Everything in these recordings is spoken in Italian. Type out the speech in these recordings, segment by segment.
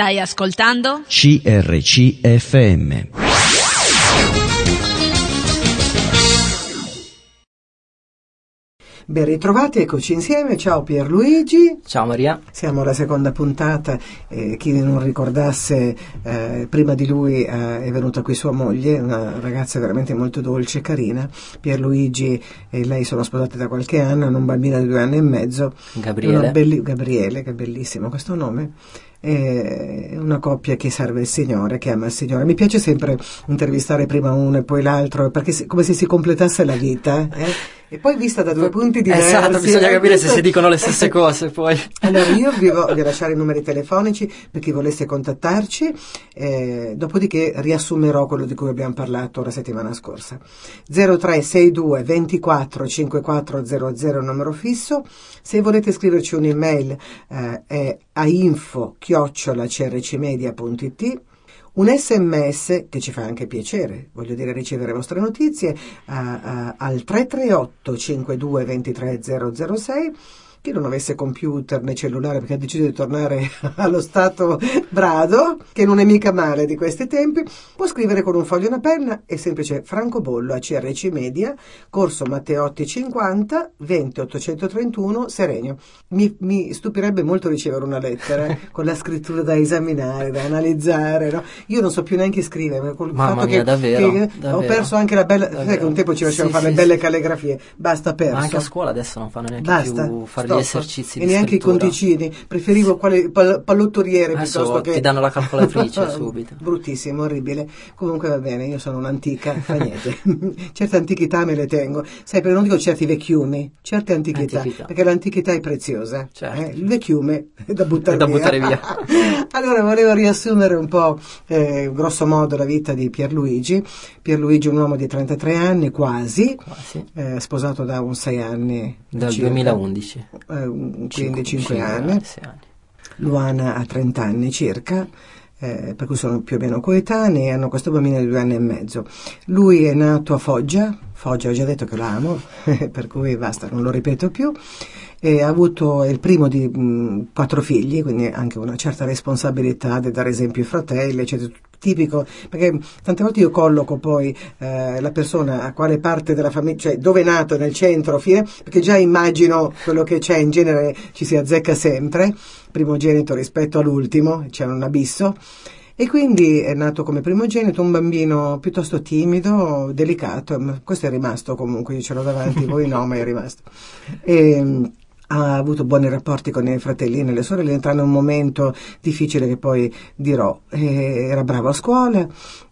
Stai ascoltando? CRCFM. Ben ritrovati, eccoci insieme. Ciao Pierluigi. Ciao Maria. Siamo alla seconda puntata. Eh, chi non ricordasse, eh, prima di lui eh, è venuta qui sua moglie, una ragazza veramente molto dolce e carina. Pierluigi e lei sono sposati da qualche anno, hanno un bambino di due anni e mezzo. Gabriele. Belli- Gabriele, che bellissimo questo nome. Una coppia che serve il Signore, che ama il Signore. Mi piace sempre intervistare prima uno e poi l'altro, perché come se si completasse la vita. eh? E poi vista da due punti diversi. Esatto, bisogna capire se si dicono le stesse cose poi. allora io vi voglio lasciare i numeri telefonici per chi volesse contattarci, eh, dopodiché riassumerò quello di cui abbiamo parlato la settimana scorsa. 0362 24 5400 numero fisso, se volete scriverci un'email eh, è a info chiocciolacrcmedia.it un sms che ci fa anche piacere, voglio dire ricevere vostre notizie a- a- al 338 52 23 006 chi non avesse computer né cellulare perché ha deciso di tornare allo stato brado, che non è mica male di questi tempi, può scrivere con un foglio e una penna, è semplice francobollo a CRC Media, corso Matteotti 50, 20 831, Serenio. Mi, mi stupirebbe molto ricevere una lettera con la scrittura da esaminare, da analizzare, no? Io non so più neanche scrivere, col Mamma fatto mia, che, davvero, che ho davvero. perso anche la bella, sai che Davvero. un tempo ci facevano Sì, fare le sì, belle sì. calligrafie, basta perso. Ma anche a scuola adesso non fanno neanche Basta, più fare stop. gli esercizi e di neanche scrittura. i conticini. Preferivo quale pal- pallottoriere Adesso piuttosto che ti danno la calcolatrice subito. Bruttissimo, orribile. Comunque va bene, io sono un'antica, fa niente. certe antichità me le tengo. Sai, perché non dico certi vecchiumi, certe antichità, Antichità. perché l'antichità è preziosa. Certo. eh. Il vecchiume è da buttare È da via. buttare via. allora, volevo riassumere un po', eh, grosso modo, la vita di Pierluigi. Pierluigi è un uomo di 33 anni, quasi, Quasi. eh, sposato da un 6 anni. Dal circa. 2011. Eh, quindi Cinque- 5 cinque anni. anni. Luana ha 30 anni circa, eh, per cui sono più o meno coetanei hanno questo bambino di due anni e mezzo. Lui è nato a Foggia, Foggia ho già detto che lo amo, per cui basta, non lo ripeto più, ha avuto, è il primo di mh, quattro figli, quindi anche una certa responsabilità di dare esempio ai fratelli, eccetera. Tipico, perché tante volte io colloco poi eh, la persona a quale parte della famiglia, cioè dove è nato, nel centro, fine, perché già immagino quello che c'è, in genere ci si azzecca sempre, primogenito rispetto all'ultimo, c'è un abisso. E quindi è nato come primogenito un bambino piuttosto timido, delicato, questo è rimasto comunque, io ce l'ho davanti, voi no, ma è rimasto. E, mh, ha avuto buoni rapporti con i fratelli e le sorelle, entra in un momento difficile che poi dirò. E era bravo a scuola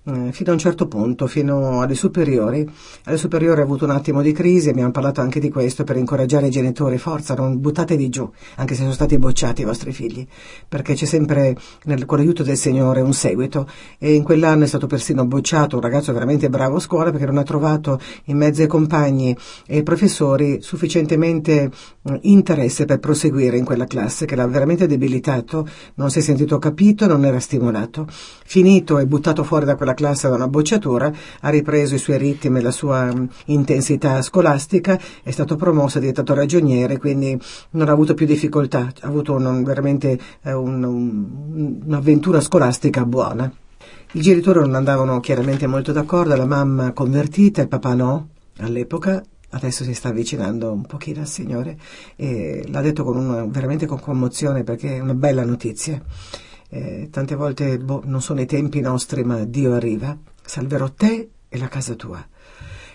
eh, fino a un certo punto, fino alle superiori. Alle superiori ha avuto un attimo di crisi, abbiamo parlato anche di questo per incoraggiare i genitori, forza, non buttatevi giù, anche se sono stati bocciati i vostri figli, perché c'è sempre nel- con l'aiuto del Signore un seguito e in quell'anno è stato persino bocciato un ragazzo veramente bravo a scuola perché non ha trovato in mezzo ai compagni e ai professori sufficientemente eh, interesse per proseguire in quella classe che l'ha veramente debilitato, non si è sentito capito, non era stimolato. Finito e buttato fuori da quella classe da una bocciatura, ha ripreso i suoi ritmi e la sua mh, intensità scolastica, è stato promosso, è diventato ragioniere, quindi non ha avuto più difficoltà, ha avuto un- veramente eh, un- un- un'avventura scolastica buona. I genitori non andavano chiaramente molto d'accordo, la mamma convertita, il papà no, all'epoca, adesso si sta avvicinando un pochino al Signore e l'ha detto con una, veramente con commozione perché è una bella notizia. Eh, tante volte boh, non sono i tempi nostri, ma Dio arriva, salverò te e la casa tua.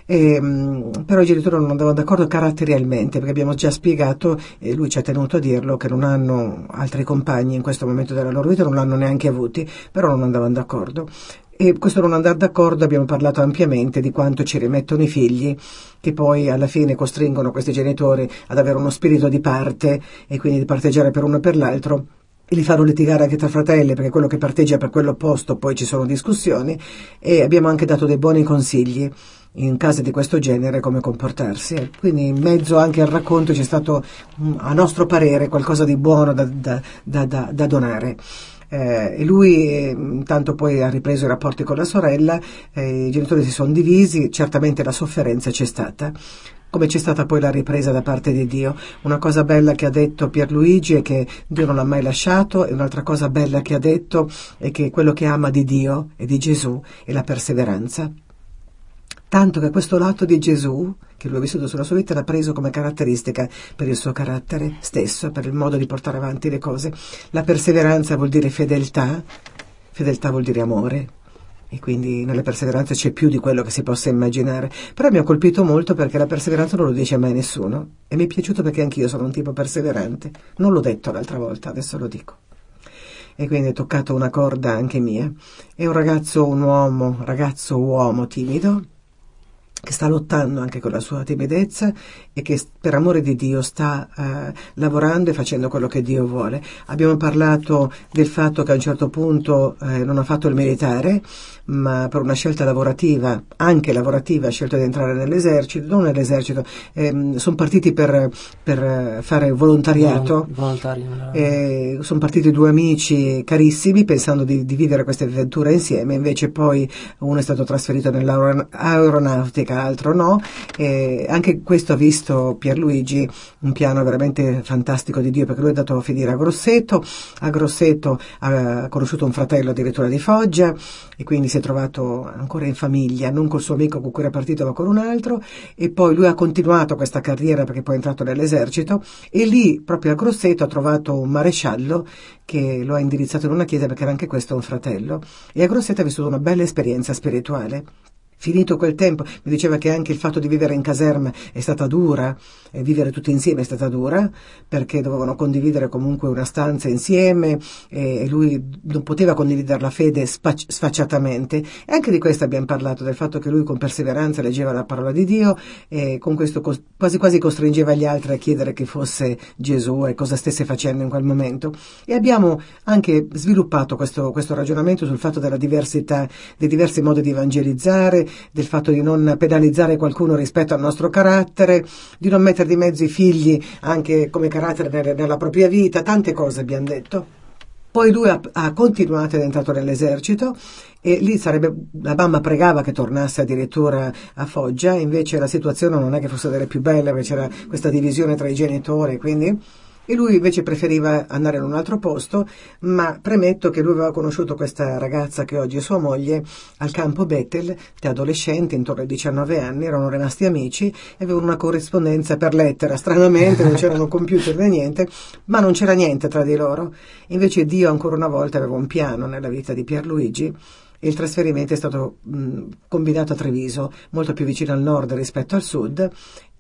E, mh, però i genitori non andavano d'accordo caratterialmente perché abbiamo già spiegato e lui ci ha tenuto a dirlo che non hanno altri compagni in questo momento della loro vita non l'hanno neanche avuti però non andavano d'accordo e questo non andare d'accordo abbiamo parlato ampiamente di quanto ci rimettono i figli che poi alla fine costringono questi genitori ad avere uno spirito di parte e quindi di parteggiare per uno e per l'altro e li fanno litigare anche tra fratelli perché quello che parteggia per quello opposto poi ci sono discussioni e abbiamo anche dato dei buoni consigli in casi di questo genere come comportarsi. Quindi in mezzo anche al racconto c'è stato, mm, a nostro parere, qualcosa di buono da, da- da- da- da donare. Eh, e lui eh, intanto poi ha ripreso i rapporti con la sorella, eh, i genitori si sono divisi, certamente la sofferenza c'è stata. Come c'è stata poi la ripresa da parte di Dio. Una cosa bella che ha detto Pierluigi è che Dio non l'ha mai lasciato e un'altra cosa bella che ha detto è che quello che ama di Dio e di Gesù è la perseveranza. Tanto che questo lato di Gesù, che lui ha vissuto sulla sua vita, l'ha preso come caratteristica per il suo carattere stesso, per il modo di portare avanti le cose. La perseveranza vuol dire fedeltà, fedeltà vuol dire amore, e quindi nella perseveranza c'è più di quello che si possa immaginare. Però mi ha colpito molto perché la perseveranza non lo dice mai nessuno e mi è piaciuto perché anch'io sono un tipo perseverante. Non l'ho detto l'altra volta, adesso lo dico. E quindi è toccato una corda anche mia. È un ragazzo, un uomo, ragazzo uomo timido, che sta lottando anche con la sua timidezza e che per amore di Dio sta eh, lavorando e facendo quello che Dio vuole. Abbiamo parlato del fatto che a un certo punto eh, non ha fatto il militare, ma per una scelta lavorativa, anche lavorativa, ha scelto di entrare nell'esercito, non nell'esercito, ehm, sono partiti per, per, fare volontariato, Volontari, eh, sono partiti due amici carissimi pensando di, di vivere questa avventura insieme, invece poi uno è stato trasferito nell'aeronautica, l'altro no, e anche questo ha visto Pierluigi un piano veramente fantastico di Dio perché lui è andato a finire a Grosseto, a Grosseto ha conosciuto un fratello addirittura di Foggia e quindi si è trovato ancora in famiglia, non col suo amico con cui era partito ma con un altro. E poi lui ha continuato questa carriera perché poi è entrato nell'esercito. E lì proprio a Grosseto ha trovato un maresciallo che lo ha indirizzato in una chiesa perché era anche questo un fratello. E a Grosseto ha vissuto una bella esperienza spirituale. Finito quel tempo, mi diceva che anche il fatto di vivere in caserma è stata dura, vivere tutti insieme è stata dura, perché dovevano condividere comunque una stanza insieme e lui non poteva condividere la fede spac- sfacciatamente. E anche di questo abbiamo parlato, del fatto che lui con perseveranza leggeva la parola di Dio e con questo quasi quasi costringeva gli altri a chiedere che fosse Gesù e cosa stesse facendo in quel momento. E abbiamo anche sviluppato questo, questo ragionamento sul fatto della diversità, dei diversi modi di evangelizzare, del fatto di non penalizzare qualcuno rispetto al nostro carattere, di non mettere di mezzo i figli anche come carattere nella propria vita, tante cose abbiamo detto. Poi lui ha, ha, continuato ed è entrato nell'esercito e lì sarebbe, la mamma pregava che tornasse addirittura a Foggia, invece la situazione non è che fosse delle più belle, perché c'era questa divisione tra i genitori, quindi e lui invece preferiva andare in un altro posto, ma premetto che lui aveva conosciuto questa ragazza che oggi è sua moglie al campo Bethel, da adolescenti, intorno ai 19 anni, erano rimasti amici e avevano una corrispondenza per lettera, stranamente non c'erano computer né niente, ma non c'era niente tra di loro. Invece Dio ancora una volta aveva un piano nella vita di Pierluigi il trasferimento è stato mh, combinato a Treviso, molto più vicino al nord rispetto al sud,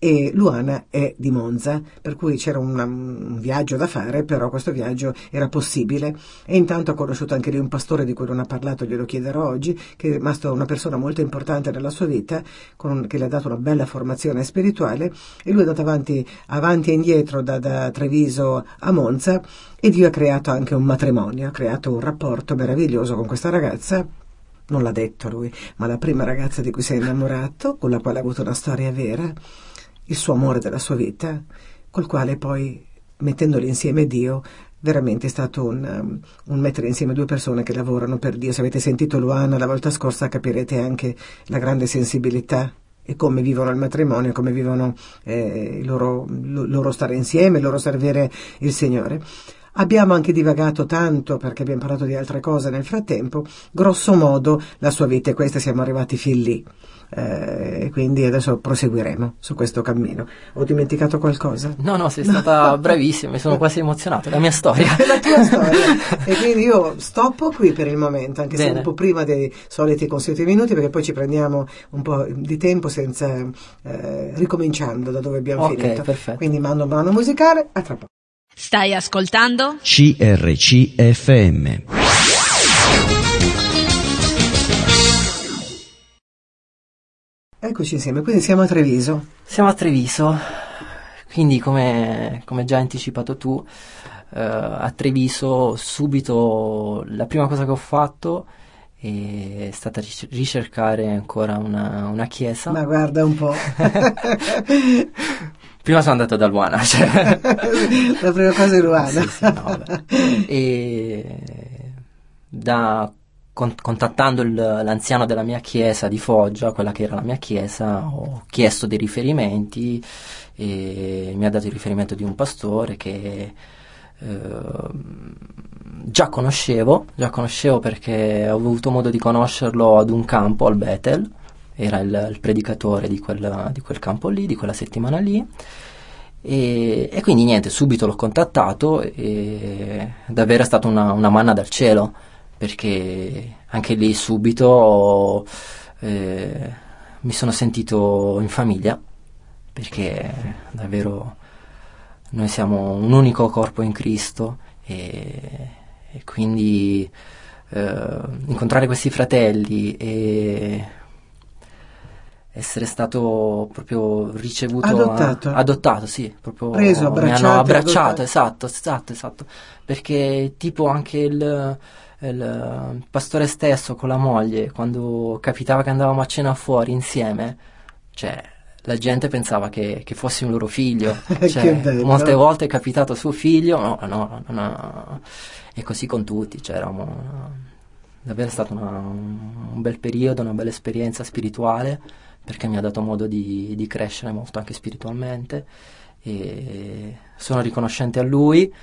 e Luana è di Monza, per cui c'era una, un viaggio da fare, però questo viaggio era possibile. E intanto ho conosciuto anche lì un pastore di cui non ha parlato, glielo chiederò oggi, che è rimasto una persona molto importante nella sua vita, con, che le ha dato una bella formazione spirituale, e lui è andato avanti, avanti e indietro da, da Treviso a Monza, e Dio ha creato anche un matrimonio, ha creato un rapporto meraviglioso con questa ragazza non l'ha detto lui, ma la prima ragazza di cui si è innamorato, con la quale ha avuto una storia vera, il suo amore della sua vita, col quale poi, mettendoli insieme Dio, veramente è stato un, um, un, mettere insieme due persone che lavorano per Dio. Se avete sentito Luana la volta scorsa capirete anche la grande sensibilità e come vivono il matrimonio, come vivono eh, il loro, loro stare insieme, il loro servire il Signore. Abbiamo anche divagato tanto perché abbiamo parlato di altre cose nel frattempo, grosso modo la sua vita è questa, siamo arrivati fin lì. Eh, quindi adesso proseguiremo su questo cammino. Ho dimenticato qualcosa? No, no, sei stata bravissima, mi sono quasi emozionato, la mia storia. la tua storia. e quindi io stoppo qui per il momento, anche Bene. se un po' prima dei soliti consueti minuti, perché poi ci prendiamo un po' di tempo senza eh, ricominciando da dove abbiamo okay, finito. Perfetto. Quindi mando un brano musicale, a tra poco. Stai ascoltando? CRCFM. Eccoci insieme, quindi siamo a Treviso. Siamo a Treviso, quindi come, come già anticipato tu, eh, a Treviso subito la prima cosa che ho fatto è stata ricercare ancora una, una chiesa. Ma guarda un po'. Prima sono andato da Luana. Cioè. La prima cosa è Luana. Sì, sì, no, e da con, contattando il, l'anziano della mia chiesa di Foggia, quella che era la mia chiesa, ho chiesto dei riferimenti e mi ha dato il riferimento di un pastore che eh, già conoscevo, già conoscevo perché ho avuto modo di conoscerlo ad un campo al Bethel, era il, il predicatore di quel, di quel, campo lì, di quella settimana lì. E, e, quindi niente, subito l'ho contattato e davvero è stata una, una manna dal cielo perché anche lì subito eh, mi sono sentito in famiglia perché davvero noi siamo un unico corpo in Cristo e, e quindi eh, incontrare questi fratelli e essere stato proprio ricevuto adottato, a, adottato sì proprio preso abbracciato mi hanno abbracciato esatto esatto esatto. Perché tipo anche il, il pastore stesso con la moglie quando capitava che andavamo a cena fuori insieme cioè la gente pensava che, che fossi un loro figlio. Cioè, molte volte è capitato suo figlio, no, no, no, e così con tutti. Cioè, eravamo, davvero è stato una, un bel periodo, una bella esperienza spirituale, perché mi ha dato modo di, di crescere molto anche spiritualmente. E sono riconoscente a lui,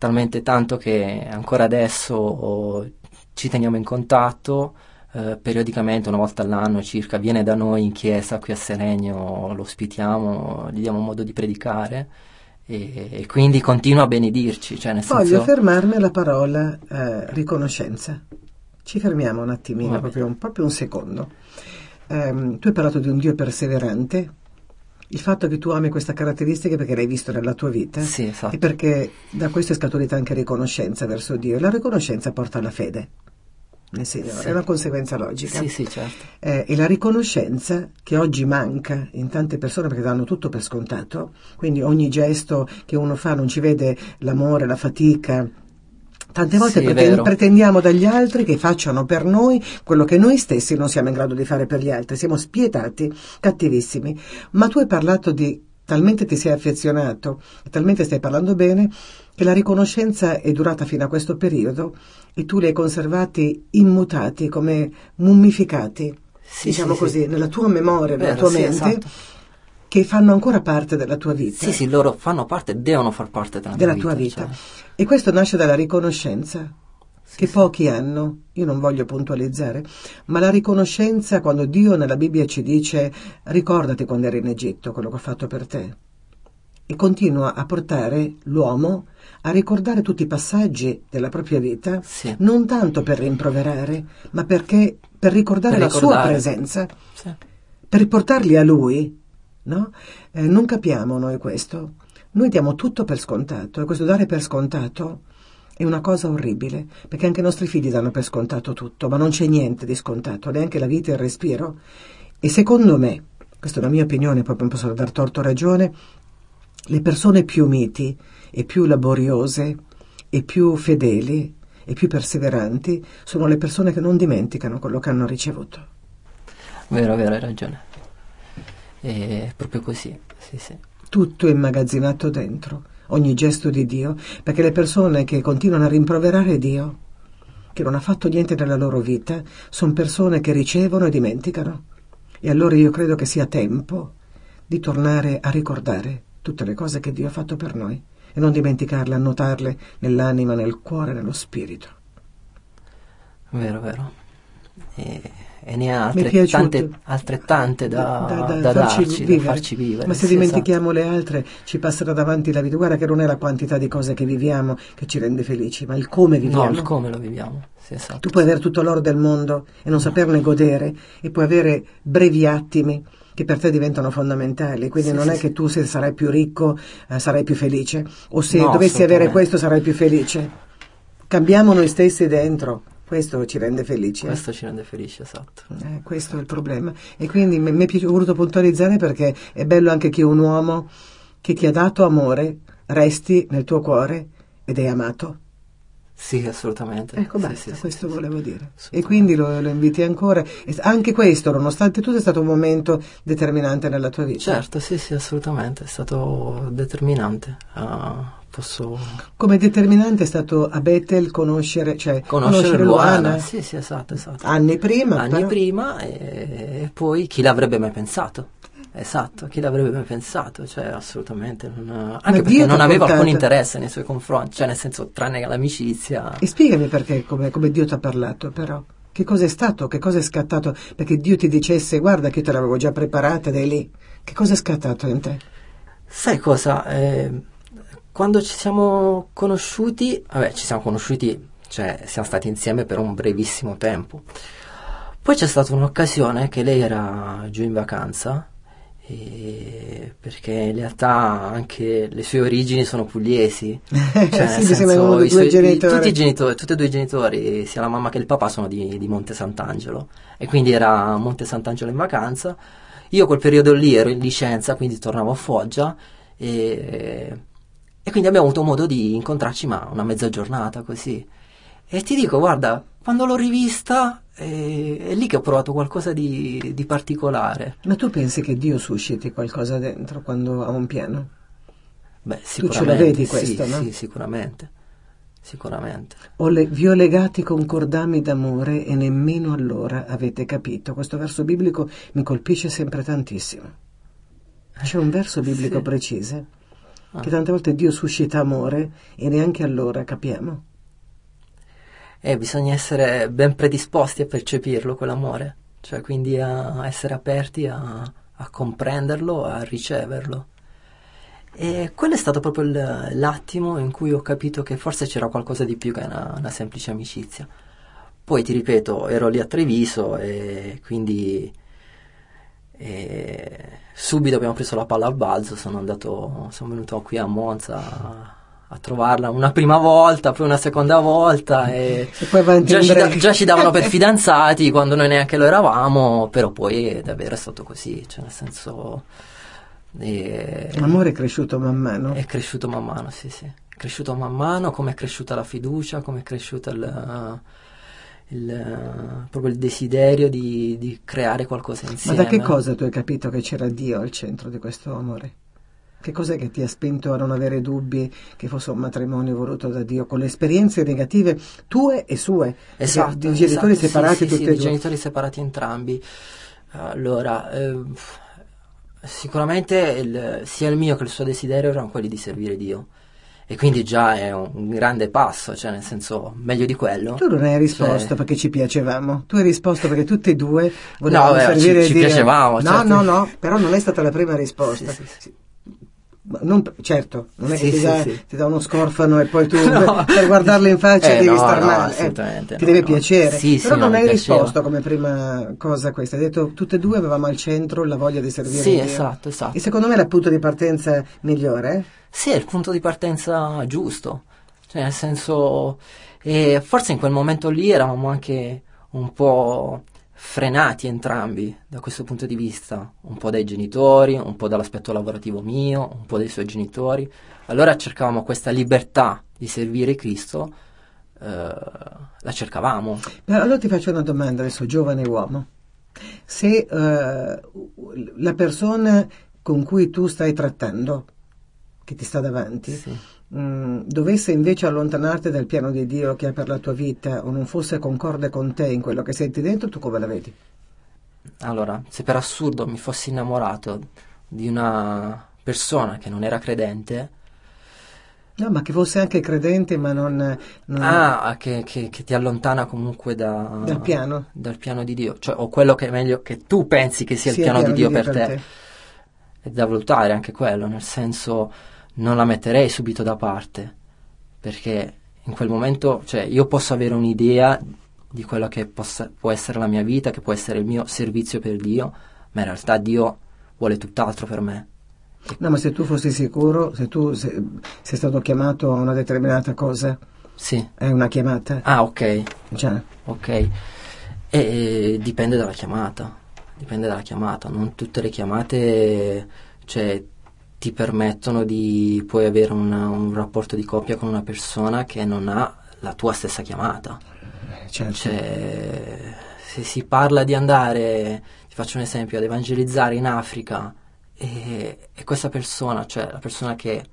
talmente tanto che ancora adesso ci teniamo in contatto eh, periodicamente, una volta all'anno circa, viene da noi in chiesa qui a Seregno, lo ospitiamo, gli diamo modo di predicare e, e quindi continua a benedirci. Cioè Voglio senso... fermarmi alla parola eh, riconoscenza. Ci fermiamo un attimino, proprio un, proprio un, secondo. Um, tu hai parlato di un Dio perseverante, il fatto che tu ami questa caratteristica perché l'hai visto nella tua vita sì, esatto. e perché da questo è scaturita anche riconoscenza verso Dio. La riconoscenza porta alla fede nel Signore, sì. è una conseguenza logica. Sì, sì, certo. Eh, e la riconoscenza che oggi manca in tante persone perché danno tutto per scontato, quindi ogni gesto che uno fa non ci vede l'amore, la fatica. Tante volte sì, pretend- pretendiamo dagli altri che facciano per noi quello che noi stessi non siamo in grado di fare per gli altri, siamo spietati, cattivissimi. Ma tu hai parlato di talmente ti sei affezionato, talmente stai parlando bene, che la riconoscenza è durata fino a questo periodo e tu li hai conservati immutati, come mummificati, sì, diciamo sì, così, sì. nella tua memoria, Vero, nella tua mente. Esatto. Che fanno ancora parte della tua vita. Sì, sì, loro fanno parte, devono far parte della, della vita, tua vita. Cioè. E questo nasce dalla riconoscenza che sì. pochi hanno, io non voglio puntualizzare, ma la riconoscenza quando Dio nella Bibbia ci dice ricordati quando eri in Egitto, quello che ho fatto per te, e continua a portare l'uomo a ricordare tutti i passaggi della propria vita, sì. non tanto per rimproverare, ma perché per ricordare per la ricordare. sua presenza, sì. per riportarli a lui. No? Eh, non capiamo noi questo. Noi diamo tutto per scontato e questo dare per scontato è una cosa orribile, perché anche i nostri figli danno per scontato tutto, ma non c'è niente di scontato, neanche la vita e il respiro. E secondo me, questa è la mia opinione, poi non posso dar torto ragione, le persone più miti e più laboriose e più fedeli e più perseveranti sono le persone che non dimenticano quello che hanno ricevuto. Vero, vero, hai ragione. È proprio così, sì, sì. Tutto è immagazzinato dentro ogni gesto di Dio, perché le persone che continuano a rimproverare Dio, che non ha fatto niente nella loro vita, sono persone che ricevono e dimenticano. E allora io credo che sia tempo di tornare a ricordare tutte le cose che Dio ha fatto per noi e non dimenticarle, annotarle nell'anima, nel cuore, nello spirito. Vero, vero. E e ne ha altrettante, altrettante da, da, da, da farci, darci, vivere. farci vivere. Ma se sì, dimentichiamo esatto. le altre ci passerà davanti la vita. Guarda che non è la quantità di cose che viviamo che ci rende felici, ma il come viviamo. No, il come lo viviamo. Sì, esatto. Tu puoi avere tutto l'oro del mondo e non no. saperne godere e puoi avere brevi attimi che per te diventano fondamentali, quindi sì, non sì, è che tu se sarai più ricco eh, sarai più felice o se no, dovessi avere questo sarai più felice. Cambiamo noi stessi dentro questo ci rende felici. Eh? Questo ci rende felici, esatto. Eh, questo è il problema. E quindi mi è voluto puntualizzare perché è bello anche che un uomo che ti ha dato amore resti nel tuo cuore ed è amato. Sì, assolutamente. Ecco, sì, basta, sì, questo sì, volevo dire. E quindi lo, lo, inviti ancora. E anche questo, nonostante tutto, è stato un momento determinante nella tua vita. Certo, sì, sì, assolutamente. È stato determinante. Uh, posso... Come determinante è stato a Bethel conoscere, cioè, conoscere, conoscere Luana. Luana. Sì, sì, esatto, esatto. Anni prima. Anni però... prima e poi chi l'avrebbe mai pensato? Esatto, chi l'avrebbe mai pensato? Cioè, assolutamente non... Anche perché non aveva alcun interesse nei suoi confronti, cioè nel senso, tranne l'amicizia. E spiegami perché, come, come Dio ti ha parlato, però. Che cosa è stato? Che cosa è scattato? Perché Dio ti dicesse, guarda che io te l'avevo già preparata ed è lì. Che cosa è scattato in te? Sai cosa? Eh, quando ci siamo conosciuti, vabbè, ci siamo conosciuti, cioè siamo stati insieme per un brevissimo tempo. Poi c'è stata un'occasione che lei era giù in vacanza perché in realtà anche le sue origini sono pugliesi. Cioè, sì, senso, i suoi, genitori. Tutti, i genitori, tutti e due i genitori, sia la mamma che il papà, sono di, di, Monte Sant'Angelo. E quindi era a Monte Sant'Angelo in vacanza. Io quel periodo lì ero in licenza, quindi tornavo a Foggia. E, e quindi abbiamo avuto modo di incontrarci, ma una mezza giornata così. E ti dico, guarda, quando l'ho rivista è, è lì che ho provato qualcosa di, di, particolare. Ma tu pensi che Dio susciti qualcosa dentro quando ha un piano? Beh, sicuramente. Tu ce lo vedi questo, sì, no? Sì, sicuramente. Sicuramente. Le, vi ho legati con cordami d'amore e nemmeno allora avete capito. Questo verso biblico mi colpisce sempre tantissimo. C'è un verso biblico sì. preciso che tante volte Dio suscita amore e neanche allora capiamo e bisogna essere ben predisposti a percepirlo quell'amore, cioè quindi a essere aperti a, a comprenderlo, a riceverlo. E quello è stato proprio l'attimo in cui ho capito che forse c'era qualcosa di più che una, una semplice amicizia. Poi ti ripeto, ero lì a Treviso e quindi e subito abbiamo preso la palla al balzo, sono andato, sono venuto qui a Monza a trovarla una prima volta, poi una seconda volta e, e già, ci da, già, ci davano per fidanzati quando noi neanche lo eravamo, però poi davvero è stato così, cioè nel senso... E, L'amore è cresciuto man mano? È cresciuto man mano, sì sì, è cresciuto man mano, come è cresciuta la fiducia, come è cresciuto il... Il, proprio il desiderio di, di, creare qualcosa insieme. Ma da che cosa tu hai capito che c'era Dio al centro di questo amore? Che cos'è che ti ha spinto a non avere dubbi che fosse un matrimonio voluto da Dio, con le esperienze negative tue e sue? Esatto. Di genitori esatto, separati sì, tutti sì, e due. genitori separati entrambi. Allora, eh, sicuramente il, sia il mio che il suo desiderio erano quelli di servire Dio. E quindi già è un grande passo, cioè nel senso, meglio di quello. Tu non hai risposto cioè... perché ci piacevamo, tu hai risposto perché tutti e due volevamo no, beh, servire ci, ci Dio. piacevamo. No, certo. no, no, però non è stata la prima risposta. Sì, sì, non, certo, non è sì, che ti, sì, dà, sì. ti, dà, uno scorfano e poi tu no. per guardarlo in faccia eh, devi no, star no, male. Eh, ti deve piacere. Però non hai risposto come prima cosa a questa. Hai detto tutte e due avevamo al centro la voglia di servire. Sì, esatto, esatto. E secondo me è il punto di partenza migliore? Sì, è il punto di partenza giusto. Cioè, nel senso, e forse in quel momento lì eravamo anche un po' frenati entrambi da questo punto di vista, un po' dai genitori, un po' dall'aspetto lavorativo mio, un po' dai suoi genitori. Allora cercavamo questa libertà di servire Cristo, eh, la cercavamo. Allora ti faccio una domanda adesso, giovane uomo. Se eh, la persona con cui tu stai trattando, che ti sta davanti, sì mh, mm, dovesse invece allontanarti dal piano di Dio che ha per la tua vita o non fosse concorde con te in quello che senti dentro, tu come la vedi? Allora, se per assurdo mi fossi innamorato di una persona che non era credente, No, ma che fosse anche credente, ma non. non ah, che, che, che, ti allontana comunque da, dal, piano. dal piano di Dio. Cioè, o quello che è meglio che tu pensi che sia, sia il piano, piano di Dio, di Dio per, per te. te. È da valutare anche quello, nel senso non la metterei subito da parte, perché in quel momento, cioè, io posso avere un'idea di quello che possa, può essere la mia vita, che può essere il mio servizio per Dio, ma in realtà Dio vuole tutt'altro per me. No, ma se tu fossi sicuro, se tu sei, sei stato chiamato a una determinata cosa, sì. è una chiamata. Ah, ok. Cioè. Ok. E, e, dipende dalla chiamata. Dipende dalla chiamata. Non tutte le chiamate, cioè, ti permettono di poi avere una, un rapporto di coppia con una persona che non ha la tua stessa chiamata. Certo. Cioè, se si parla di andare, ti faccio un esempio, ad evangelizzare in Africa e, e questa persona, cioè la persona che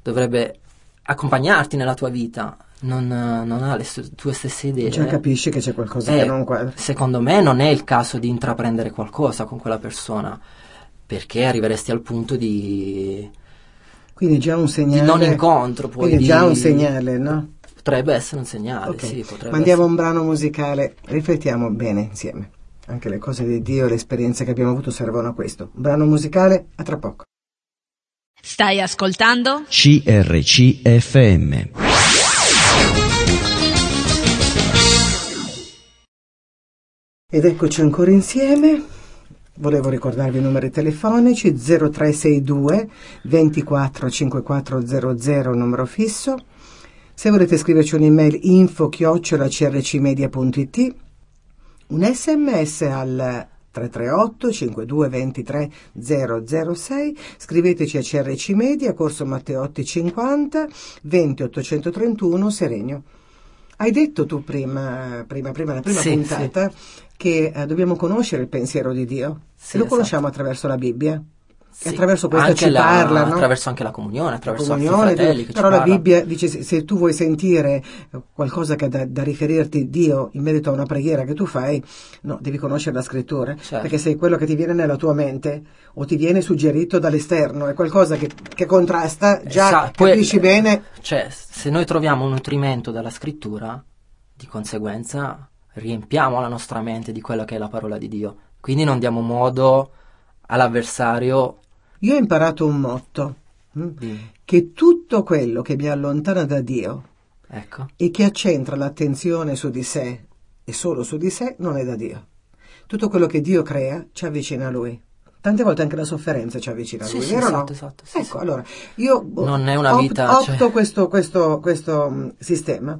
dovrebbe accompagnarti nella tua vita, non, non, ha le tue stesse idee. Già capisci che c'è qualcosa eh, che non quadra. Secondo me non è il caso di intraprendere qualcosa con quella persona, perché arriveresti al punto di... Quindi già un segnale... Di non incontro poi. Quindi di, già un segnale, no? Potrebbe essere un segnale, okay. sì. Mandiamo essere. un brano musicale, riflettiamo bene insieme. Anche le cose di Dio, le esperienze che abbiamo avuto servono a questo. Un brano musicale, a tra poco. Stai ascoltando? CRCFM. Ed eccoci ancora insieme. Volevo ricordarvi i numeri telefonici 0362 24 5400 numero fisso. Se volete scriverci un'email info chiocciolacrcmedia.it un sms al 338 5223 006 scriveteci a CRC Media Corso Matteotti 50 20 831 Serenio hai detto tu prima, prima, prima la prima sì, puntata sì. Che eh, dobbiamo conoscere il pensiero di Dio sì, e lo esatto. conosciamo attraverso la Bibbia Sì, attraverso questo anche ci la, parla, no? attraverso anche la comunione, attraverso La comunione, fratelli che però la parlano. Bibbia dice se, se tu vuoi sentire qualcosa che da, da riferirti Dio in merito a una preghiera che tu fai, no, devi conoscere la scrittura, Certo. perché se quello che ti viene nella tua mente o ti viene suggerito dall'esterno è qualcosa che, che contrasta, già Esatto, poi- capisci bene. Cioè, se noi troviamo un nutrimento dalla scrittura, di conseguenza riempiamo la nostra mente di quella che è la parola di Dio. Quindi non diamo modo all'avversario Io ho imparato un motto, mm, di... che tutto quello che mi allontana da Dio Ecco, e che accentra l'attenzione su di sé e solo su di sé non è da Dio. Tutto quello che Dio crea ci avvicina a Lui. Tante volte anche la sofferenza ci avvicina a Sì, Lui, sì, vero o esatto, esatto, sì, ecco, sì. allora, io Non è una vita, opto cioè- questo, questo, questo mh, sistema.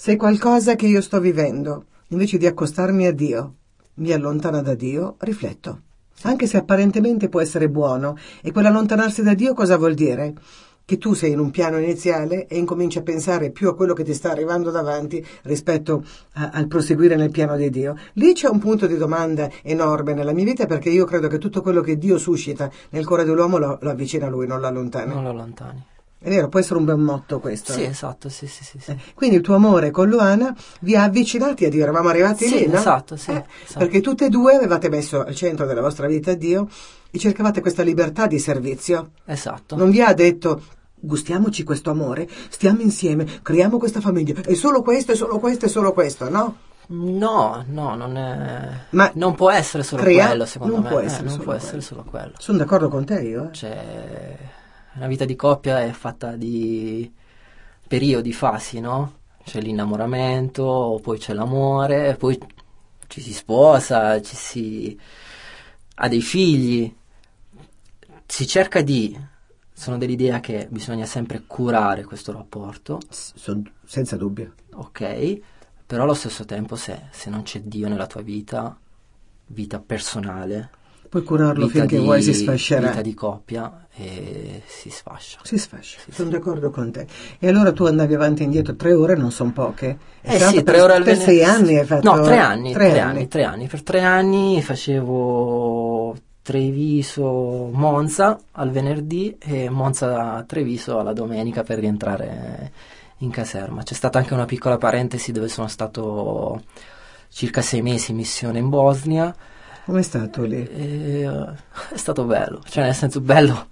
Se qualcosa che io sto vivendo, invece di accostarmi a Dio, mi allontana da Dio, rifletto. Anche se apparentemente può essere buono. E quell'allontanarsi da Dio cosa vuol dire? Che tu sei in un piano iniziale e incominci a pensare più a quello che ti sta arrivando davanti rispetto a- al proseguire nel piano di Dio. Lì c'è un punto di domanda enorme nella mia vita perché io credo che tutto quello che Dio suscita nel cuore dell'uomo lo, lo avvicina a Lui, non lo allontana. non lo allontani. È vero, può essere un bel motto questo. Sì, eh? esatto, sì, sì, sì. sì. Eh, Quindi il tuo amore con Luana vi ha avvicinati a Dio, eravamo arrivati Sì, lì, no? esatto, sì, Eh, esatto. Perché tutte e due avevate messo al centro della vostra vita Dio e cercavate questa libertà di servizio. Esatto. Non vi ha detto gustiamoci questo amore, stiamo insieme, creiamo questa famiglia, è solo questo, è solo questo, è solo questo, no? No, no, non è... Ma non può essere solo crea- quello, secondo non me. può eh, non può quello. essere solo quello. Sono d'accordo con te io, eh. Cioè, una vita di coppia è fatta di periodi, fasi, no? C'è l'innamoramento, poi c'è l'amore, poi ci si sposa, ci si ha dei figli. Si cerca di sono dell'idea che bisogna sempre curare questo rapporto, S- son- senza dubbio. ok? Però allo stesso tempo se, se non c'è Dio nella tua vita, vita personale, Puoi curarlo vita finché di, vuoi, si sfascerà. vita di coppia, e si sfascia. Si sfascia, Sì, sono sì. d'accordo con te. E allora tu andavi avanti e indietro tre ore, non sono poche. Eh È stato sì, per- tre ore al per venerdì. sei anni hai fatto... No, tre anni, Tre, tre, anni. anni, tre anni. Per tre anni facevo Treviso Monza al venerdì e Monza Treviso alla domenica per rientrare in caserma. C'è stata anche una piccola parentesi dove sono stato circa sei mesi in missione in Bosnia. Com'è stato lì? E, eh, è stato bello, cioè nel senso bello.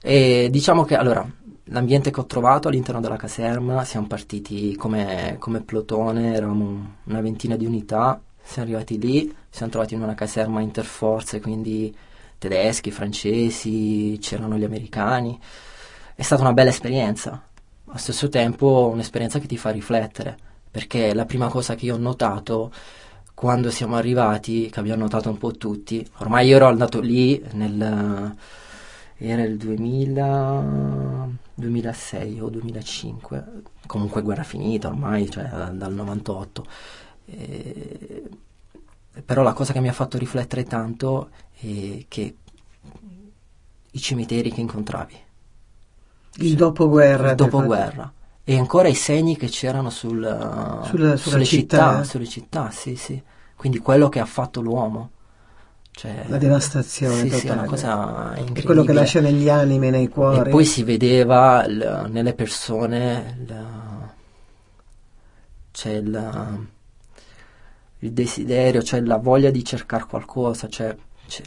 E diciamo che allora l'ambiente che ho trovato all'interno della caserma, siamo partiti come, come plotone, eravamo una ventina di unità, siamo arrivati lì, siamo trovati in una caserma interforze, quindi tedeschi, francesi, c'erano gli americani. È stata una bella esperienza, allo stesso tempo un'esperienza che ti fa riflettere, perché la prima cosa che io ho notato quando siamo arrivati, che abbiamo notato un po' tutti, ormai io ero andato lì nel era il 2000, 2006 o 2005, comunque guerra finita ormai, cioè dal 98. E- però la cosa che mi ha fatto riflettere tanto è che i cimiteri che incontravi, Il dopoguerra. il dopoguerra, e ancora i segni che c'erano sul, Sulla- sulla sulle città. città, sulle città, sì, sì. Quindi quello che ha fatto l'uomo. Cioè, La devastazione sì, totale. Sì, è una cosa incredibile. È quello che lascia negli animi, nei cuori. E poi si vedeva l- nelle persone la- c'è il, il desiderio, c'è la voglia di cercare qualcosa. Cioè, c'è-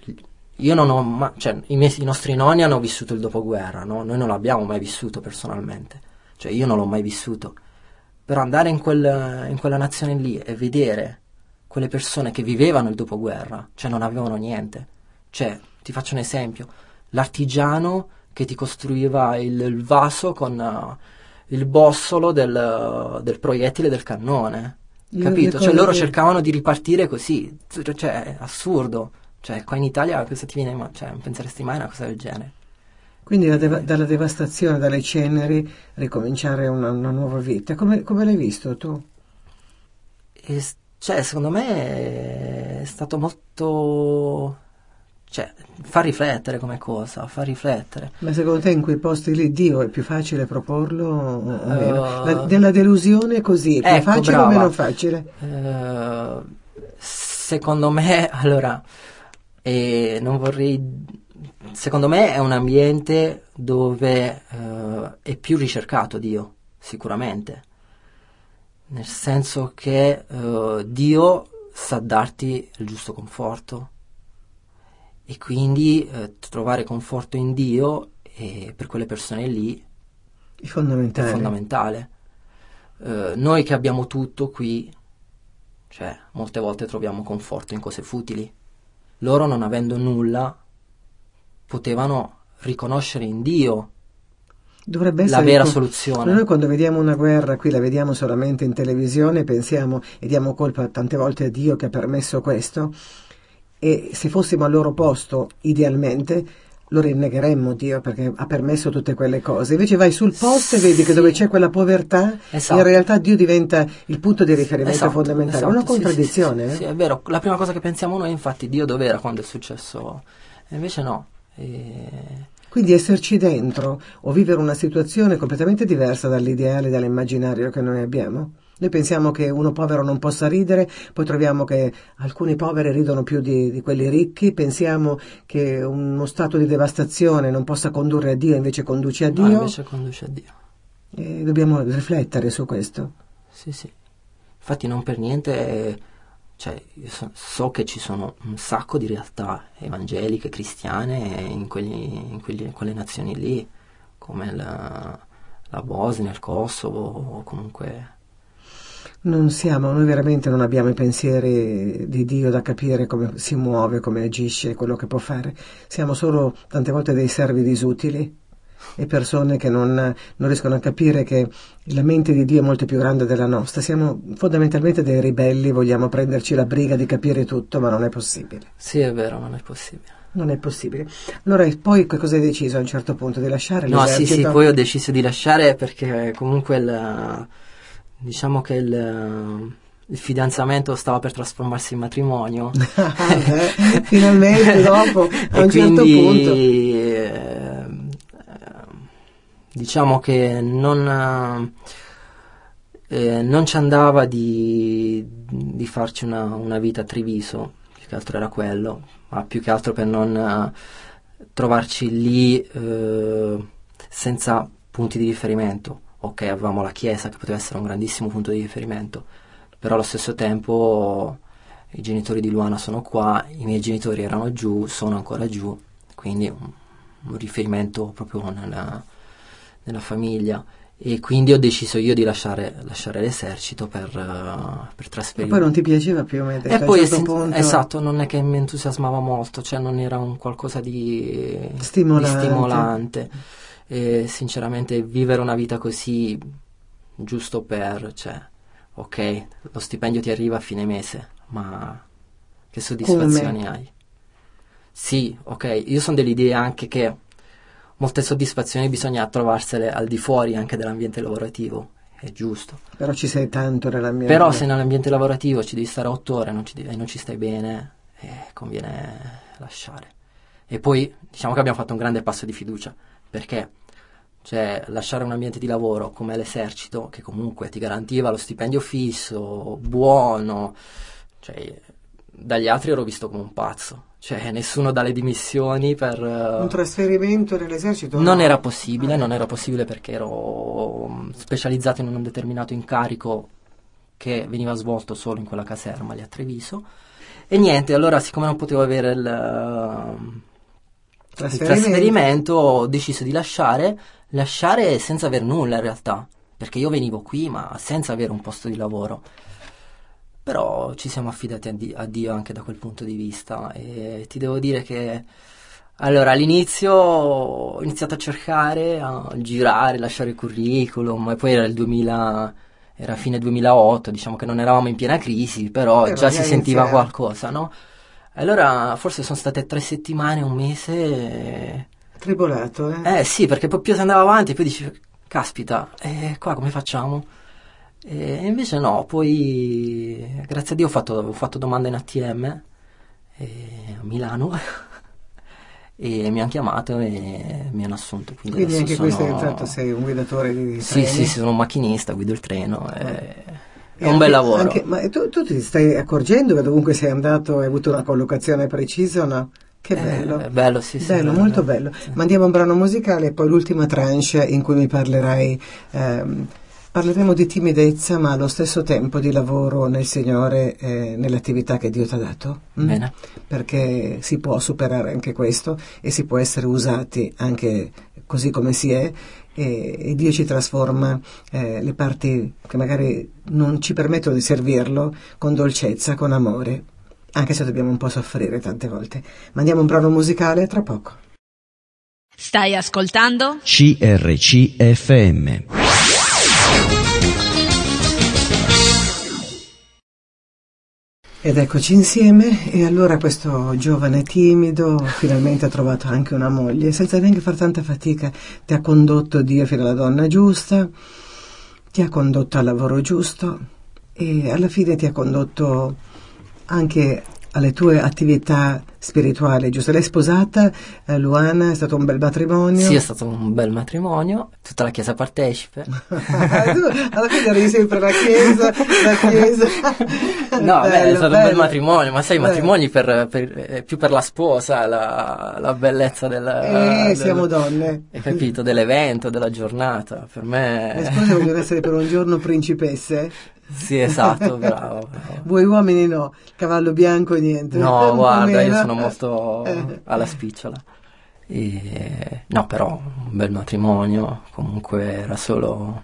io non ho ma- cioè, i, miei- i nostri nonni hanno vissuto il dopoguerra, no? Noi non l'abbiamo mai vissuto personalmente. Cioè, io non l'ho mai vissuto. Però andare in, quel- in quella nazione lì e vedere quelle persone che vivevano il dopoguerra, cioè non avevano niente. Cioè, ti faccio un esempio, l'artigiano che ti costruiva il, il vaso con eh, il bossolo del, del proiettile del cannone. Capito? Cioè loro che- cercavano di ripartire così. Cioè, è assurdo. Cioè, qua in Italia cosa ti viene Cioè, non penseresti mai a una cosa del genere. Quindi deva- dalla devastazione, dalle ceneri, ricominciare una, una nuova vita. Come, come l'hai visto tu? E, cioè, secondo me è stato molto... Cioè, fa riflettere come cosa, fa riflettere. Ma secondo te in quei posti lì Dio è più facile proporlo o o meno? Uh, La- nella delusione è così, è più ecco, facile o brava. meno facile? Eh, secondo me, allora, eh, non vorrei... Secondo me è un ambiente dove eh, è più ricercato Dio, sicuramente. Nel senso che eh, Dio sa darti il giusto conforto. E quindi eh, trovare conforto in Dio per quelle persone lì È è fondamentale. fondamentale. Eh, noi che abbiamo tutto qui, cioè, molte volte troviamo conforto in cose futili. Loro, non avendo nulla, potevano riconoscere in Dio Dovrebbe la essere vera co- soluzione. Noi quando vediamo una guerra, qui la vediamo solamente in televisione, pensiamo e diamo colpa tante volte a Dio che ha permesso questo e se fossimo al loro posto, idealmente, lo rinnegheremmo Dio perché ha permesso tutte quelle cose. Invece vai sul posto e vedi che Sì. dove c'è quella povertà, Esatto. in realtà Dio diventa il punto di riferimento Esatto, fondamentale. esatto, Una sì, contraddizione. Sì, eh? sì, è vero, la prima cosa che pensiamo noi, infatti, Dio dov'era quando è successo? E invece no. E- Quindi esserci dentro o vivere una situazione completamente diversa dall'ideale, dall'immaginario che noi abbiamo. Noi pensiamo che uno povero non possa ridere, poi troviamo che alcuni poveri ridono più di, di quelli ricchi, pensiamo che uno stato di devastazione non possa condurre a Dio, invece conduce a Dio. invece conduce a Dio. E dobbiamo riflettere su questo. Sì, sì. Infatti non per niente, cioè, io so, so che ci sono un sacco di realtà evangeliche, cristiane in, quegli- in quegli- in quelle nazioni lì, come la, la Bosnia, il Kosovo, o comunque... Non siamo, noi veramente non abbiamo i pensieri di Dio da capire come si muove, come agisce, quello che può fare. Siamo solo tante volte dei servi disutili e persone che non, non riescono a capire che la mente di Dio è molto più grande della nostra. Siamo fondamentalmente dei ribelli, vogliamo prenderci la briga di capire tutto, ma non è possibile. Sì, è vero, non è possibile. Non è possibile. Allora, poi che cosa hai deciso a un certo punto? Di lasciare No, sì, l'esercito? sì, poi ho deciso di lasciare perché comunque il, diciamo che il, il fidanzamento stava per trasformarsi in matrimonio. Ah, beh, finalmente dopo, a un certo quindi punto. ehm, ehm, diciamo che non, eh, non ci andava di, di farci una, una vita a Treviso, più che altro era quello, ma più che altro per non eh, trovarci lì eh, senza punti di riferimento. Ok, avevamo la chiesa che poteva essere un grandissimo punto di riferimento, però allo stesso tempo i genitori di Luana sono qua, i miei genitori erano giù, sono ancora giù, quindi un, un riferimento proprio nella, nella famiglia. E quindi ho deciso io di lasciare, lasciare l'esercito per, eh, per E trasferirmi. poi non ti piaceva più, detto, E un poi, certo punto. esatto, non è che mi entusiasmava molto, cioè non era un qualcosa di Stimolante. di stimolante. E sinceramente vivere una vita così, giusto per, cioè, ok, lo stipendio ti arriva a fine mese, ma che soddisfazioni Come? hai? Sì, ok, io sono dell'idea anche che molte soddisfazioni bisogna trovarsele al di fuori anche dell'ambiente lavorativo, è giusto. Però ci sei tanto nell'ambiente. Però se nell'ambiente lavorativo ci devi stare otto ore non ci e non ci stai bene, eh, conviene lasciare. E poi diciamo che abbiamo fatto un grande passo di fiducia, perché cioè, lasciare un ambiente di lavoro come l'esercito, che comunque ti garantiva lo stipendio fisso, buono, cioè, dagli altri ero visto come un pazzo. Cioè, nessuno dà le dimissioni per... eh, Un trasferimento nell'esercito? non no. era possibile, Ah, non era possibile perché ero mm, specializzato in un determinato incarico che veniva svolto solo in quella caserma lì a Treviso. E niente, allora siccome non potevo avere il, eh, il Trasferimento. trasferimento ho deciso di lasciare, lasciare senza aver nulla in realtà, perché io venivo qui ma senza avere un posto di lavoro. Però ci siamo affidati a, Di- a Dio anche da quel punto di vista e ti devo dire che allora all'inizio ho iniziato a cercare, a girare, lasciare il curriculum e poi era il 2000, era fine 2008, diciamo che non eravamo in piena crisi, però Però già si sentiva qualcosa, no? Allora forse sono state tre settimane, un mese. e- Tribolato, eh? Eh sì, perché più si andava avanti, poi dici, caspita, e qua come facciamo? E invece no, poi grazie a Dio ho fatto, ho fatto domanda in ATM eh, a Milano e mi hanno chiamato e mi hanno assunto. Quindi, Quindi anche questo è sono- entrato, sei un guidatore di Sì, treni. sì, sì, sono un macchinista, guido il treno, e- E è un bel lavoro. anche- ma tu, tu ti stai accorgendo che dovunque sei andato hai avuto una collocazione precisa o no? Che Eh, bello. è bello, sì, sì, Bello, bello, molto bello. bello. Sì. Mandiamo un brano musicale e poi l'ultima tranche in cui mi parlerai. ehm, parleremo di timidezza, ma allo stesso tempo di lavoro nel Signore, eh, nell'attività che Dio ti ha dato. mm? Bene. Perché si può superare anche questo e si può essere usati anche così come si è. E, e Dio ci trasforma eh, le parti che magari non ci permettono di servirlo con dolcezza, con amore, anche se dobbiamo un po' soffrire tante volte. Mandiamo un brano musicale tra poco. Stai ascoltando? CRCFM. Ed eccoci insieme. E allora questo giovane timido finalmente ha trovato anche una moglie, senza neanche far tanta fatica, ti ha condotto Dio fino alla donna giusta, ti ha condotto al lavoro giusto e alla fine ti ha condotto anche alle tue attività spirituali, giusto? L'hai sposata, eh, Luana, è stato un bel matrimonio. Sì, è stato un bel matrimonio, tutta la chiesa partecipe. tu alla fine arrivi sempre alla chiesa, la chiesa. No, beh, è Bello, stato un bel bello. matrimonio, ma sai, i Bello. matrimoni per, per- è più per la sposa, la, la bellezza del... Eh, del- siamo donne. Hai capito? Dell'evento, della giornata. Per me... Le spose vogliono essere per un giorno principesse? Sì, esatto, bravo. bravo. Voi uomini no, cavallo bianco niente. Un No, po' guarda, io sono molto Eh. alla spicciola. E... No, però un bel matrimonio, comunque era solo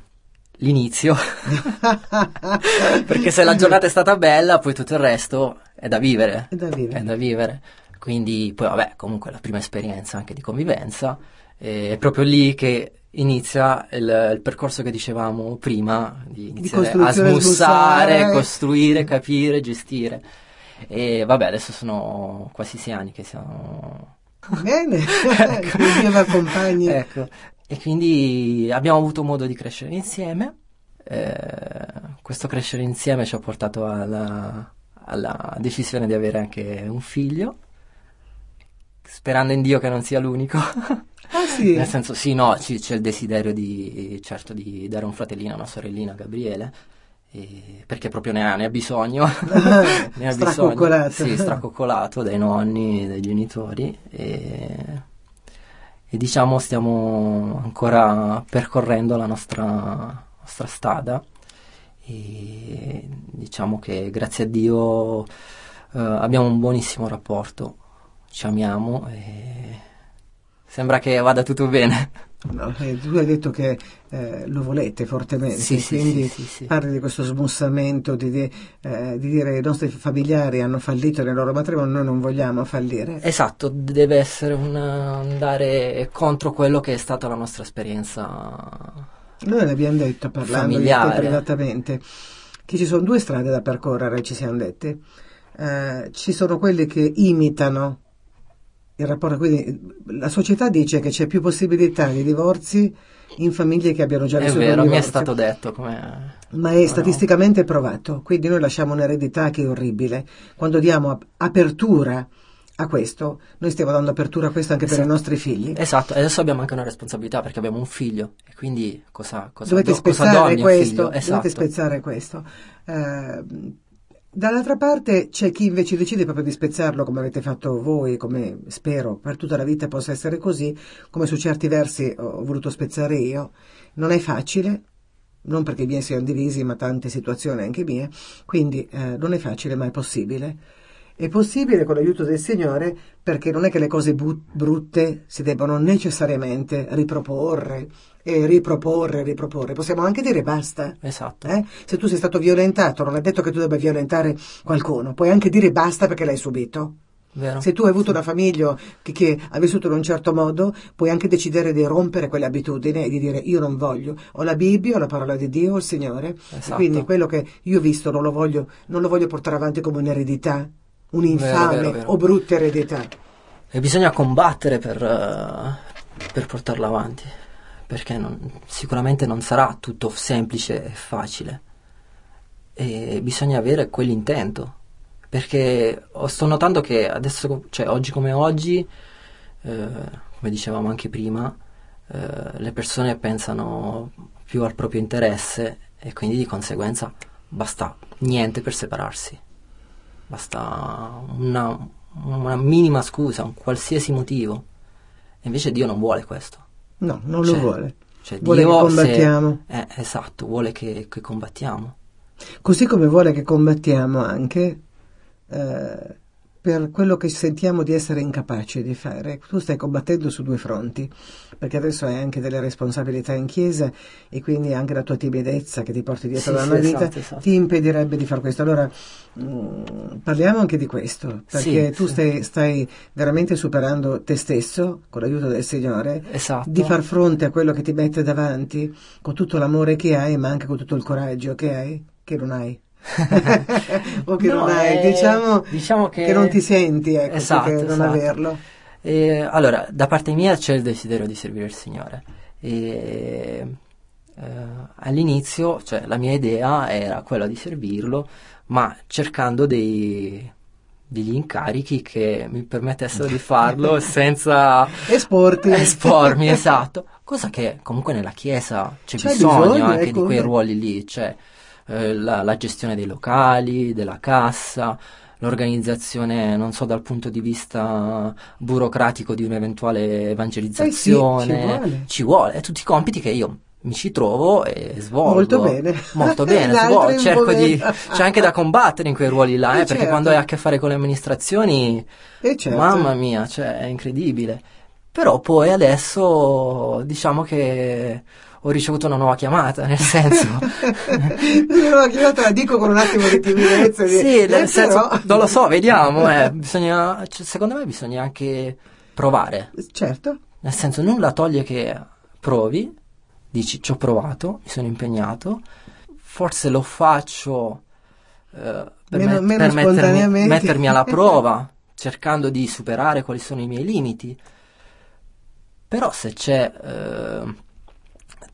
l'inizio. Perché se la giornata è stata bella, poi tutto il resto è da vivere. È da vivere. È da vivere. Quindi, poi vabbè, comunque la prima esperienza anche di convivenza. È proprio lì che inizia il, il percorso che dicevamo prima, di iniziare a costruzione, smussare, costruire, capire, gestire. E vabbè, adesso sono quasi sei anni che siamo... Bene, che Dio vi accompagni. Ecco, e quindi abbiamo avuto modo di crescere insieme. Eh, questo crescere insieme ci ha portato alla, alla decisione di avere anche un figlio, sperando in Dio che non sia l'unico. Ah sì, Nel senso, sì, no, ci- c'è il desiderio di, certo, di dare un fratellino a una sorellina, Gabriele, e- perché proprio ne ha, ne ha bisogno. ne ha bisogno. Stracoccolato. Sì, stracoccolato dai nonni, dai genitori. E, e diciamo stiamo ancora percorrendo la nostra, nostra strada. E diciamo che grazie a Dio eh, abbiamo un buonissimo rapporto, ci amiamo e sembra che vada tutto bene. No, eh, tu hai detto che eh, lo volete fortemente, Sì, quindi sì, sì, parli di questo smussamento, di, di, eh, di dire i nostri familiari hanno fallito nel loro matrimonio, noi non vogliamo fallire. Esatto, deve essere un andare contro quello che è stata la nostra esperienza. Noi l'abbiamo detto parlando di te Familiare. privatamente che ci sono due strade da percorrere, ci siamo detti. Eh, ci sono quelli che imitano il rapporto, quindi la società dice che c'è più possibilità di divorzi in famiglie che abbiano già È vissuto vero, un mi è stato detto come... Ma è statisticamente provato, quindi noi lasciamo un'eredità che è orribile. Quando diamo ap- apertura a questo, noi stiamo dando apertura a questo anche per i Esatto. nostri figli. Esatto, e adesso abbiamo anche una responsabilità perché abbiamo un figlio e quindi cosa, cosa, Dovete do- cosa spezzare doni a un questo, dovete Esatto. spezzare questo. Dall'altra parte c'è chi invece decide proprio di spezzarlo come avete fatto voi, come spero per tutta la vita possa essere così, come su certi versi ho voluto spezzare io. Non è facile, non perché i miei siano divisi, ma tante situazioni anche mie, quindi eh, non è facile, ma è possibile. È possibile con l'aiuto del Signore perché non è che le cose bu- brutte si debbano necessariamente riproporre e riproporre, riproporre. Possiamo anche dire basta. Esatto. Eh? Se tu sei stato violentato, non è detto che tu debba violentare qualcuno, puoi anche dire basta perché l'hai subito. Vero? Se tu hai avuto una famiglia che, che, ha vissuto in un certo modo, puoi anche decidere di rompere quelle abitudini e di dire io non voglio. Ho la Bibbia, ho la parola di Dio, ho il Signore. Esatto. Quindi quello che io ho visto non lo voglio, non lo voglio portare avanti come un'eredità, un'infame Vero, vero, vero. o brutta eredità. E bisogna combattere per, eh, per portarla avanti, perché non- sicuramente non sarà tutto semplice e facile. E bisogna avere quell'intento, perché sto notando che adesso, cioè oggi come oggi, eh, come dicevamo anche prima, eh, le persone pensano più al proprio interesse e quindi di conseguenza basta niente per separarsi. Basta una, una minima scusa, un qualsiasi motivo. E invece Dio non vuole questo. No, non Cioè, lo vuole. Cioè Vuole Dio che se- combattiamo. eh, esatto, vuole che, che combattiamo. Così come vuole che combattiamo anche eh, per quello che sentiamo di essere incapaci di fare. Tu stai combattendo su due fronti, perché adesso hai anche delle responsabilità in chiesa e quindi anche la tua timidezza che ti porti dietro Sì, da sì, vita esatto, esatto. ti impedirebbe di fare questo. Allora mm, parliamo anche di questo, perché Sì, tu. Stai, stai veramente superando te stesso con l'aiuto del Signore Esatto. di far fronte a quello che ti mette davanti con tutto l'amore che hai, ma anche con tutto il coraggio che hai, che non hai. o che No, non hai, eh, diciamo, diciamo che- non ti senti, ecco, Esatto, che non esatto. averlo. E, allora, da parte mia c'è il desiderio di servire il Signore. E, eh, all'inizio, cioè, la mia idea era quella di servirlo, ma cercando dei, degli incarichi che mi permettessero di farlo senza Esporti. espormi, esatto. Cosa che comunque nella Chiesa c'è, C'è bisogno, bisogno, anche ecco. di quei ruoli lì, cioè eh, la, la gestione dei locali, della cassa, l'organizzazione, non so, dal punto di vista burocratico di un'eventuale evangelizzazione. Eh sì, ci vuole. Ci vuole, tutti compiti che io mi ci trovo e svolgo. Molto bene. Molto bene, svolgo, cerco di... C'è anche da combattere in quei ruoli là, Eh, eh, perché certo. quando hai a che fare con le amministrazioni... E certo. Mamma mia, cioè è incredibile. Però poi adesso diciamo che ho ricevuto una nuova chiamata, nel senso... no, io te la dico con un attimo di timidezza. sì, nel eh, senso, però- non lo so, vediamo, eh, bisogna, cioè, secondo me bisogna anche provare. Certo, Nel senso, nulla toglie che provi, dici ci ho provato, mi sono impegnato, forse lo faccio eh, per, Meno- me- meno per mettermi, mettermi alla prova, cercando di superare quali sono i miei limiti. Però se c'è, eh,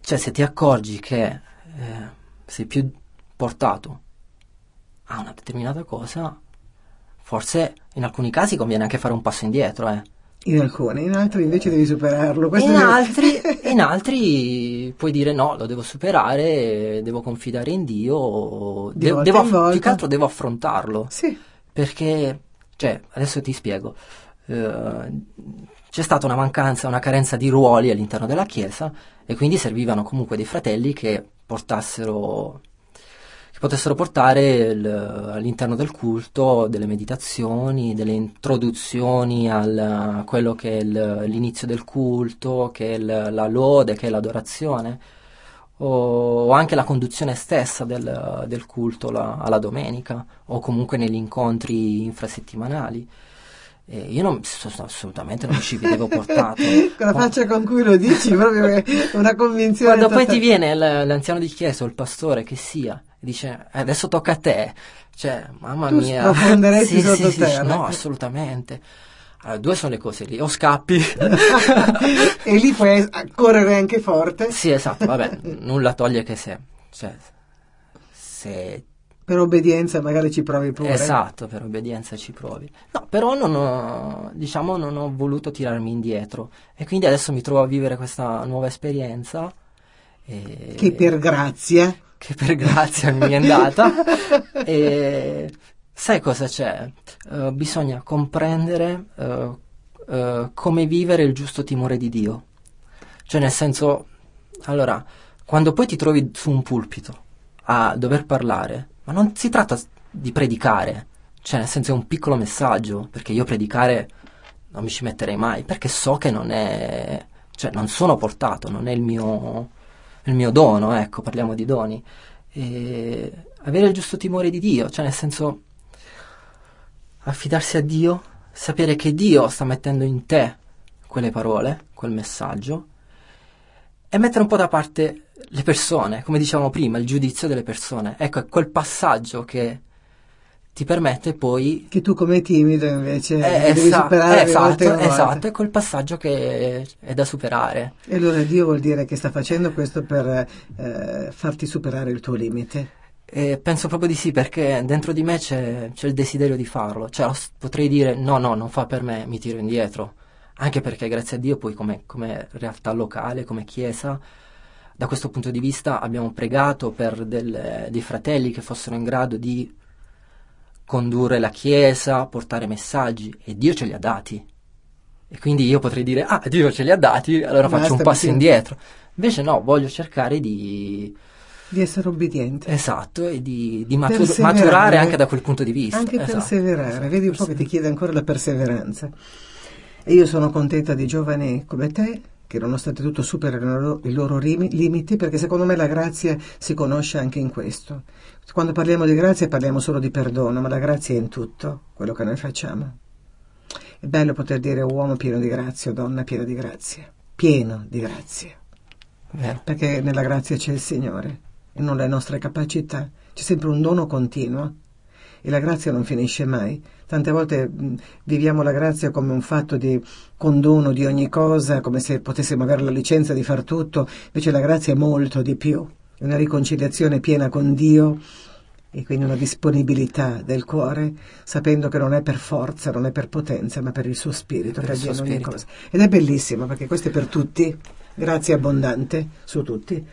cioè se ti accorgi che eh, sei più portato a una determinata cosa, forse in alcuni casi conviene anche fare un passo indietro, eh. in alcuni, in altri invece devi superarlo. In altri, in altri puoi dire no, lo devo superare, devo confidare in Dio, Di de- devo, volta. più che altro devo affrontarlo. Sì, Perché, cioè, adesso ti spiego, eh, c'è stata una mancanza, una carenza di ruoli all'interno della Chiesa e quindi servivano comunque dei fratelli che portassero, che potessero portare il- all'interno del culto delle meditazioni, delle introduzioni al, a quello che è il- l'inizio del culto, che è il- la lode, che è l'adorazione o anche la conduzione stessa del, del culto la- alla domenica o comunque negli incontri infrasettimanali. E io non, so- so- assolutamente non ci vedevo portato. con la faccia con cui lo dici, proprio una convinzione. Quando poi totale. ti viene l'anziano di chiesa o il pastore che sia e dice "Eh, adesso tocca a te, cioè mamma Tu mia, sprofonderesti Sì, sì, sì, sottoterra. no, assolutamente. Allora, due sono le cose lì, o scappi. e lì puoi correre anche forte. sì, esatto, vabbè, nulla toglie che se, cioè, se Per obbedienza magari ci provi pure. Esatto, per obbedienza ci provi. No, però non ho, diciamo, non ho voluto tirarmi indietro e quindi adesso mi trovo a vivere questa nuova esperienza. E... Che per grazia che per grazia mi è andata. e sai cosa c'è? Uh, bisogna comprendere uh, uh, come vivere il giusto timore di Dio. Cioè nel senso, allora, quando poi ti trovi su un pulpito a dover parlare, ma non si tratta di predicare, cioè nel senso è un piccolo messaggio, perché io predicare non mi ci metterei mai, perché so che non è, cioè non sono portato, non è il mio, il mio dono, ecco, parliamo di doni. E avere il giusto timore di Dio, cioè nel senso affidarsi a Dio, sapere che Dio sta mettendo in te quelle parole, quel messaggio, e mettere un po' da parte le persone, come dicevamo prima, il giudizio delle persone. Ecco, è quel passaggio che ti permette poi... Che tu come timido invece eh, devi esa- superare esatto, volte volte. esatto, è quel passaggio che è da superare. E allora Dio vuol dire che sta facendo questo per eh, farti superare il tuo limite? E penso proprio di sì, perché dentro di me c'è, c'è il desiderio di farlo. Cioè, potrei dire no, no, non fa per me, mi tiro indietro. Anche perché grazie a Dio poi come, come realtà locale, come chiesa, da questo punto di vista abbiamo pregato per del, dei fratelli che fossero in grado di condurre la Chiesa, portare messaggi e Dio ce li ha dati. E quindi io potrei dire, ah, Dio ce li ha dati, allora faccio un passo indietro. Invece no, voglio cercare di... Di essere obbediente. Esatto, e di, di matur- maturare anche da quel punto di vista. Anche esatto. perseverare, vedi un po' che ti chiede ancora la perseveranza. E io sono contenta di giovani come te, che nonostante tutto superano i loro limiti, perché secondo me la grazia si conosce anche in questo. Quando parliamo di grazia parliamo solo di perdono, ma la grazia è in tutto quello che noi facciamo. È bello poter dire uomo pieno di grazia donna piena di grazia, pieno di grazia. Vero. Perché nella grazia c'è il Signore e non le nostre capacità, c'è sempre un dono continuo e la grazia non finisce mai. Tante volte mh, viviamo la grazia come un fatto di condono di ogni cosa, come se potessimo avere la licenza di far tutto, invece la grazia è molto di più, è una riconciliazione piena con Dio e quindi una disponibilità del cuore, sapendo che non è per forza, non è per potenza, ma per il suo spirito Per che avviene ogni cosa. Ed è bellissimo perché questo è per tutti, grazia abbondante su tutti.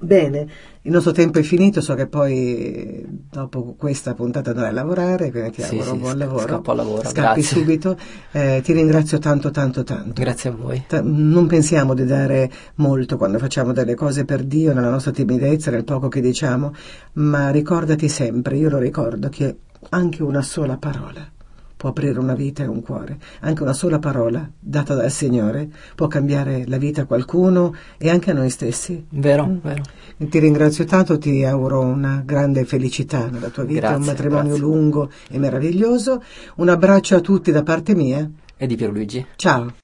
Bene, il nostro tempo è finito, so che poi dopo questa puntata andrai a lavorare, quindi ti Sì, auguro sì, buon sca- lavoro. scappo al lavoro, Scappi grazie. subito. Eh, ti ringrazio tanto, tanto, tanto. Grazie a voi. Ta- Non pensiamo di dare molto quando facciamo delle cose per Dio, nella nostra timidezza, nel poco che diciamo, ma ricordati sempre, io lo ricordo, che anche una sola parola può aprire una vita e un cuore. Anche una sola parola data dal Signore può cambiare la vita a qualcuno e anche a noi stessi. Vero, Mm. vero. Ti ringrazio tanto, ti auguro una grande felicità nella tua vita, un Grazie, matrimonio grazie. lungo e meraviglioso. Un abbraccio a tutti da parte mia. E di Pierluigi. Ciao.